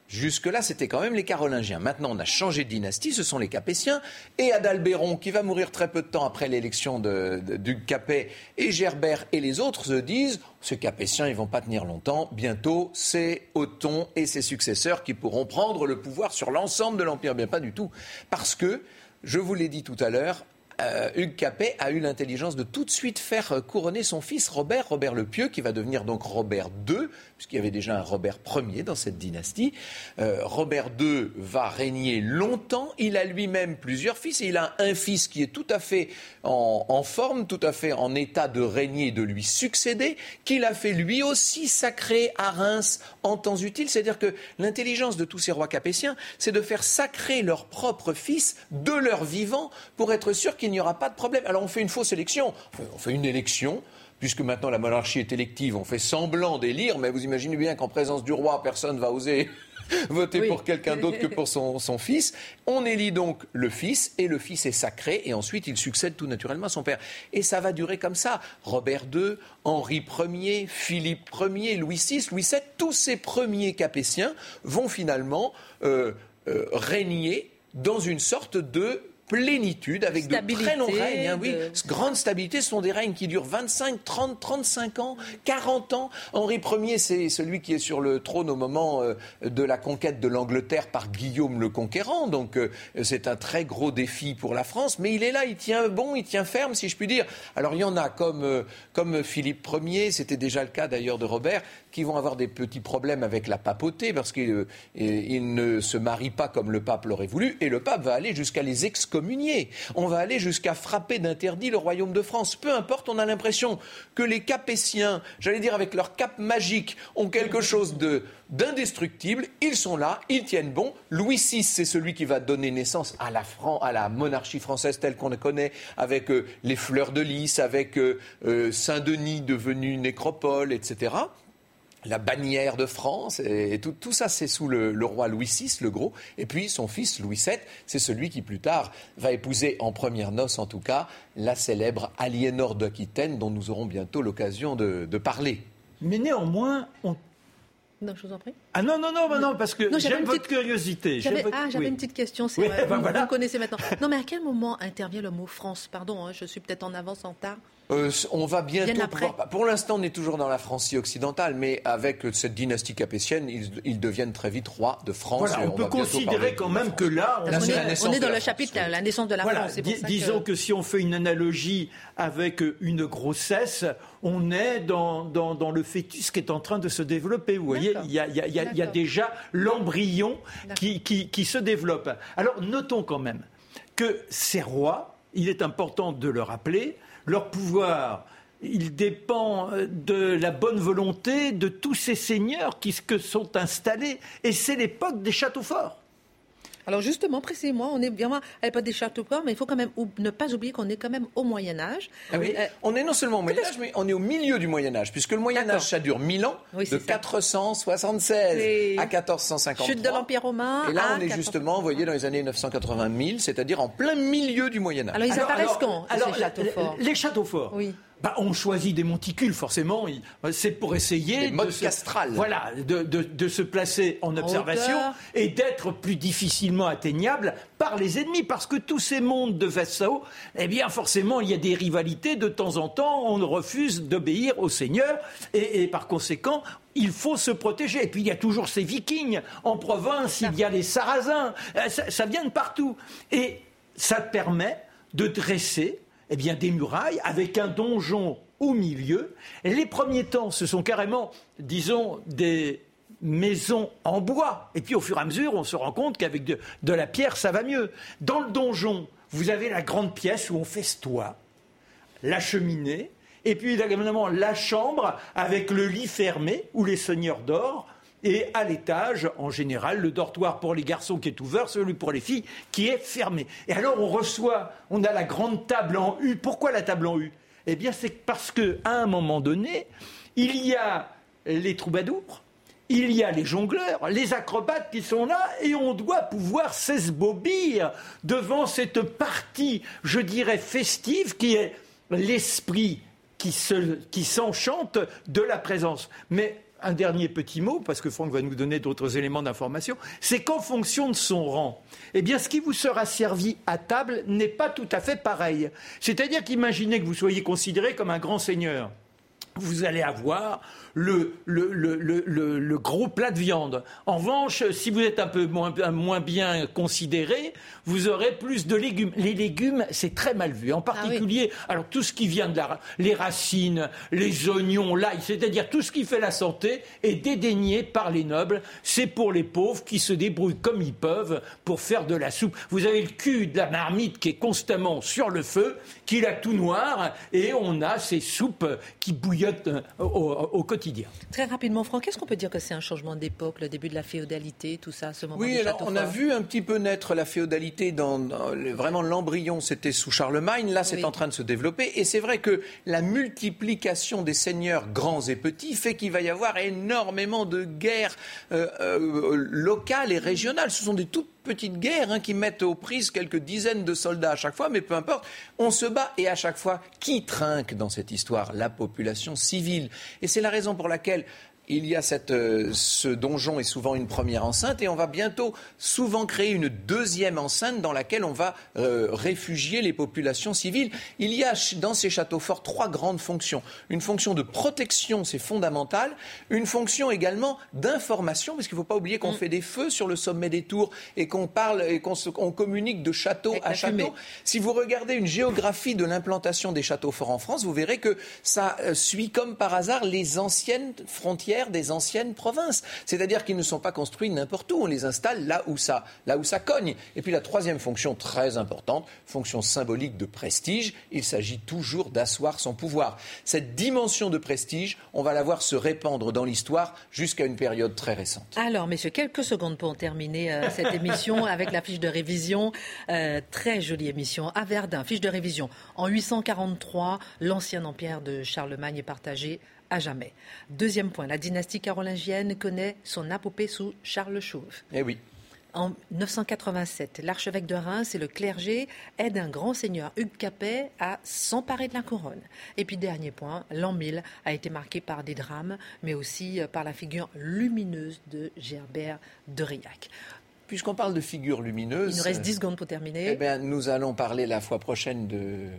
Speaker 2: jusque-là, c'était quand même les Carolingiens. Maintenant, on a changé de dynastie, ce sont les Capétiens, et Adalbéron, qui va mourir très peu de temps après l'élection de, d'Hugues Capet, et Gerbert et les autres se disent, ces Capétiens, ils vont pas tenir longtemps, bientôt, c'est Othon et ses successeurs qui pourront prendre le pouvoir sur l'ensemble de l'Empire. Bien pas du tout. Parce que, je vous l'ai dit tout à l'heure, euh, Hugues Capet a eu l'intelligence de tout de suite faire euh, couronner son fils Robert, Robert le Pieux, qui va devenir donc Robert II, puisqu'il y avait déjà un Robert Ier dans cette dynastie. Euh, Robert II va régner longtemps. Il a lui-même plusieurs fils et il a un fils qui est tout à fait en, forme, tout à fait en état de régner et de lui succéder, qu'il a fait lui aussi sacrer à Reims en temps utile. C'est-à-dire que l'intelligence de tous ces rois capétiens, c'est de faire sacrer leur propre fils de leur vivant pour être sûr qu'il n'y aura pas de problème. Alors on fait une fausse élection, Enfin, on fait une élection. Puisque maintenant la monarchie est élective, on fait semblant d'élire, mais vous imaginez bien qu'en présence du roi, personne ne va oser <laughs> voter
Speaker 1: Oui.
Speaker 2: pour quelqu'un d'autre que pour son, son fils. On élit donc le fils, et le fils est sacré, et ensuite il succède tout naturellement à son père. Et ça va durer comme ça. Robert II, Henri Ier, Philippe Ier, Louis VI, Louis VII, tous ces premiers capétiens vont finalement euh, euh, régner dans une sorte de plénitude avec
Speaker 1: Stabilité,
Speaker 2: de très longs règnes. hein, oui.
Speaker 1: de-
Speaker 2: Grande stabilité, ce sont des règnes qui durent 25, 30, 35 ans, 40 ans. Henri Ier, c'est celui qui est sur le trône au moment euh, de la conquête de l'Angleterre par Guillaume le Conquérant. Donc euh, c'est un très gros défi pour la France. Mais il est là, il tient bon, il tient ferme, si je puis dire. Alors il y en a comme, euh, comme Philippe Ier, c'était déjà le cas d'ailleurs de Robert, qui vont avoir des petits problèmes avec la papauté parce qu'ils euh, ne se marient pas comme le pape l'aurait voulu et le pape va aller jusqu'à les excommunier. On va aller jusqu'à frapper d'interdit le royaume de France. Peu importe, on a l'impression que les capétiens, j'allais dire avec leur cap magique, ont quelque chose d'indestructible. Ils sont là, ils tiennent bon. Louis VI, c'est celui qui va donner naissance à la, à la monarchie française telle qu'on la connaît, avec euh, les fleurs de lys, avec euh, Saint-Denis devenu nécropole, etc la bannière de France, et, tout, ça c'est sous le, roi Louis VI, le gros, et puis son fils Louis VII, c'est celui qui plus tard va épouser en première noce en tout cas la célèbre Aliénor d'Aquitaine dont nous aurons bientôt l'occasion de, de parler.
Speaker 3: Mais néanmoins, on
Speaker 1: non, je vous en prie.
Speaker 3: Ah non, non, non, non parce que j'aime votre curiosité.
Speaker 1: Ah, j'avais une petite question, c'est vrai. <laughs> Ben vous, vous, connaissez maintenant. Non, mais à quel moment intervient le mot France? Pardon, hein, je suis peut-être en avance, en retard.
Speaker 2: Euh, on va bientôt Pour l'instant, on est toujours dans la Francie occidentale, mais avec cette dynastie capétienne, ils, deviennent très vite rois de France.
Speaker 3: on, peut considérer quand même que là,
Speaker 1: on, est, dans le chapitre la naissance de la France.
Speaker 3: disons que... si on fait une analogie avec une grossesse, on est dans, le fœtus qui est en train de se développer. Vous voyez, il y, a, déjà l'embryon qui, qui se développe. Alors notons quand même que ces rois, il est important de le rappeler, leur pouvoir, il dépend euh, de la bonne volonté de tous ces seigneurs qui se sont installés. Et c'est l'époque des châteaux forts.
Speaker 1: Alors justement, précisément, on est bien à l'époque des châteaux forts, mais il faut quand même ne pas oublier qu'on est quand même au Moyen Âge.
Speaker 2: Ah oui. Euh, on est non seulement au Moyen Âge, mais on est au milieu du Moyen Âge, puisque le Moyen Âge, ça dure 1000 ans, de 476 à 1453.
Speaker 1: Chute de l'Empire romain.
Speaker 2: Et là, on est justement, vous voyez, dans les années 980 000, c'est-à-dire en plein milieu du Moyen Âge.
Speaker 1: Alors ils apparaissent quand,
Speaker 3: ces châteaux forts?
Speaker 1: Les
Speaker 3: châteaux forts? Oui. Bah, on choisit des monticules, forcément. C'est pour essayer
Speaker 2: de se,
Speaker 3: voilà, de, se placer en observation et d'être plus difficilement atteignable par les ennemis. Parce que tous ces mondes de vassaux, eh bien, forcément, il y a des rivalités. De temps en temps, on refuse d'obéir au Seigneur. Et, par conséquent, il faut se protéger. Et puis il y a toujours ces vikings. En province, il y a les sarrasins. Euh, ça, ça vient de partout. Et ça permet de dresser eh bien, des murailles avec un donjon au milieu. les premiers temps, ce sont carrément, disons, des maisons en bois. Et puis au fur et à mesure, on se rend compte qu'avec de, la pierre, ça va mieux. Dans le donjon, vous avez la grande pièce où on festoie, la cheminée, et puis également la chambre avec le lit fermé où les seigneurs dorment et à l'étage, en général, le dortoir pour les garçons qui est ouvert, celui pour les filles qui est fermé. Et alors on reçoit, on a la grande table en U. Pourquoi la table en U? Eh bien c'est parce qu'à un moment donné, il y a les troubadours, il y a les jongleurs, les acrobates qui sont là, et on doit pouvoir s'esbobir devant cette partie, je dirais, festive qui est l'esprit qui s'enchante de la présence. Mais un dernier petit mot, parce que Franck va nous donner d'autres éléments d'information, c'est qu'en fonction de son rang, eh bien, ce qui vous sera servi à table n'est pas tout à fait pareil. C'est-à-dire qu'imaginez que vous soyez considéré comme un grand seigneur. Vous allez avoir le, le, gros plat de viande. En revanche, si vous êtes un peu moins, moins bien considéré, vous aurez plus de légumes. Les légumes, c'est très mal vu. En ah particulier, alors tout ce qui vient de la, les racines, les oignons, l'ail, c'est-à-dire tout ce qui fait la santé est dédaigné par les nobles. C'est pour les pauvres qui se débrouillent comme ils peuvent pour faire de la soupe. Vous avez le cul de la marmite qui est constamment sur le feu, qui a tout noir, et on a ces soupes qui bouillotent euh, au quotidien.
Speaker 1: Très rapidement, Franck, est-ce qu'on peut dire que c'est un changement d'époque, le début de la féodalité, tout ça, ce moment
Speaker 2: Oui, alors on a vu un petit peu naître la féodalité dans, vraiment l'embryon, c'était sous Charlemagne. Là, c'est en train de se développer, et c'est vrai que la multiplication des seigneurs grands et petits fait qu'il va y avoir énormément de guerres euh, euh, locales et régionales. Ce sont des toutes petites guerres hein, qui mettent aux prises quelques dizaines de soldats à chaque fois, mais peu importe, on se bat et à chaque fois, qui trinque dans cette histoire? La population civile. Et c'est la raison pour laquelle il y a cette, euh, ce donjon est souvent une première enceinte et on va bientôt souvent créer une deuxième enceinte dans laquelle on va euh, réfugier les populations civiles. Il y a dans ces châteaux forts trois grandes fonctions. Une fonction de protection, c'est fondamental. Une fonction également d'information, parce qu'il ne faut pas oublier qu'on mm. fait des feux sur le sommet des tours et qu'on parle et qu'on communique de château à château. Si vous regardez une géographie de l'implantation des châteaux forts en France, vous verrez que ça euh, suit comme par hasard les anciennes frontières des anciennes provinces. C'est-à-dire qu'ils ne sont pas construits n'importe où. On les installe là où ça, là où ça cogne. Et puis la troisième fonction très importante, fonction symbolique de prestige, il s'agit toujours d'asseoir son pouvoir. Cette dimension de prestige, on va la voir se répandre dans l'histoire jusqu'à une période très récente.
Speaker 1: Alors, messieurs, quelques secondes pour terminer euh, cette <laughs> émission avec la fiche de révision. Euh, très jolie émission. À Verdun, fiche de révision. En 843, l'ancien empire de Charlemagne est partagé à jamais. Deuxième point, la dynastie carolingienne connaît son apopée sous Charles Chauve.
Speaker 2: Eh oui.
Speaker 1: En 987, l'archevêque de Reims et le clergé aident un grand seigneur, Hugues Capet, à s'emparer de la couronne. Et puis, dernier point, l'an 1000 a été marqué par des drames, mais aussi par la figure lumineuse de Gerbert de Riac.
Speaker 2: Puisqu'on parle de figures lumineuses.
Speaker 1: Il nous reste 10 secondes pour terminer.
Speaker 2: Eh bien, nous allons parler la fois prochaine de,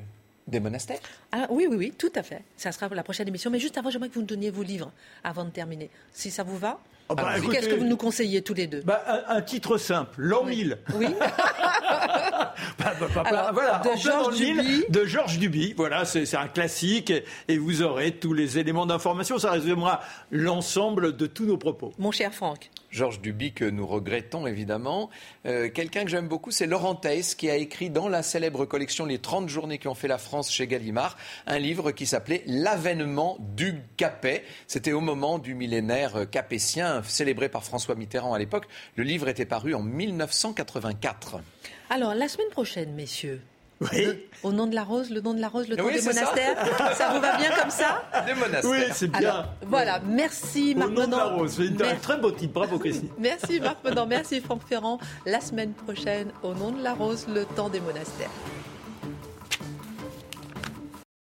Speaker 2: des monastères
Speaker 1: ah, Oui, oui, oui, tout à fait. Ça sera la prochaine émission. Mais juste avant, j'aimerais que vous nous donniez vos livres avant de terminer. Si ça vous va
Speaker 3: Oh bah,
Speaker 1: Qu'est-ce que vous nous conseillez tous les deux
Speaker 3: bah, un, titre simple, L'an 1000.
Speaker 1: Oui. <laughs>
Speaker 3: bah, voilà, de Georges Duby. De Georges Duby. Voilà, c'est un classique et vous aurez tous les éléments d'information. Ça résumera l'ensemble de tous nos propos.
Speaker 1: Mon cher Franck.
Speaker 2: Georges Duby, que nous regrettons évidemment. Euh, quelqu'un que j'aime beaucoup, c'est Laurent Theiss, qui a écrit dans la célèbre collection Les 30 journées qui ont fait la France chez Gallimard, un livre qui s'appelait L'avènement du Capet. C'était au moment du millénaire capétien, célébré par François Mitterrand à l'époque. Le livre était paru en 1984.
Speaker 1: Alors, la semaine prochaine, messieurs,
Speaker 3: oui.
Speaker 1: au nom de la rose, le nom de la rose, le temps des monastères. Ça. vous va bien comme ça <laughs>
Speaker 2: Des monastères.
Speaker 3: Oui, c'est bien.
Speaker 1: voilà, merci Marc
Speaker 3: Au nom de la rose, c'est un très beau titre. Bravo, Christine. <laughs>
Speaker 1: merci Marc Menon, merci Franck Ferrand. La semaine prochaine, au nom de la rose, le temps des monastères.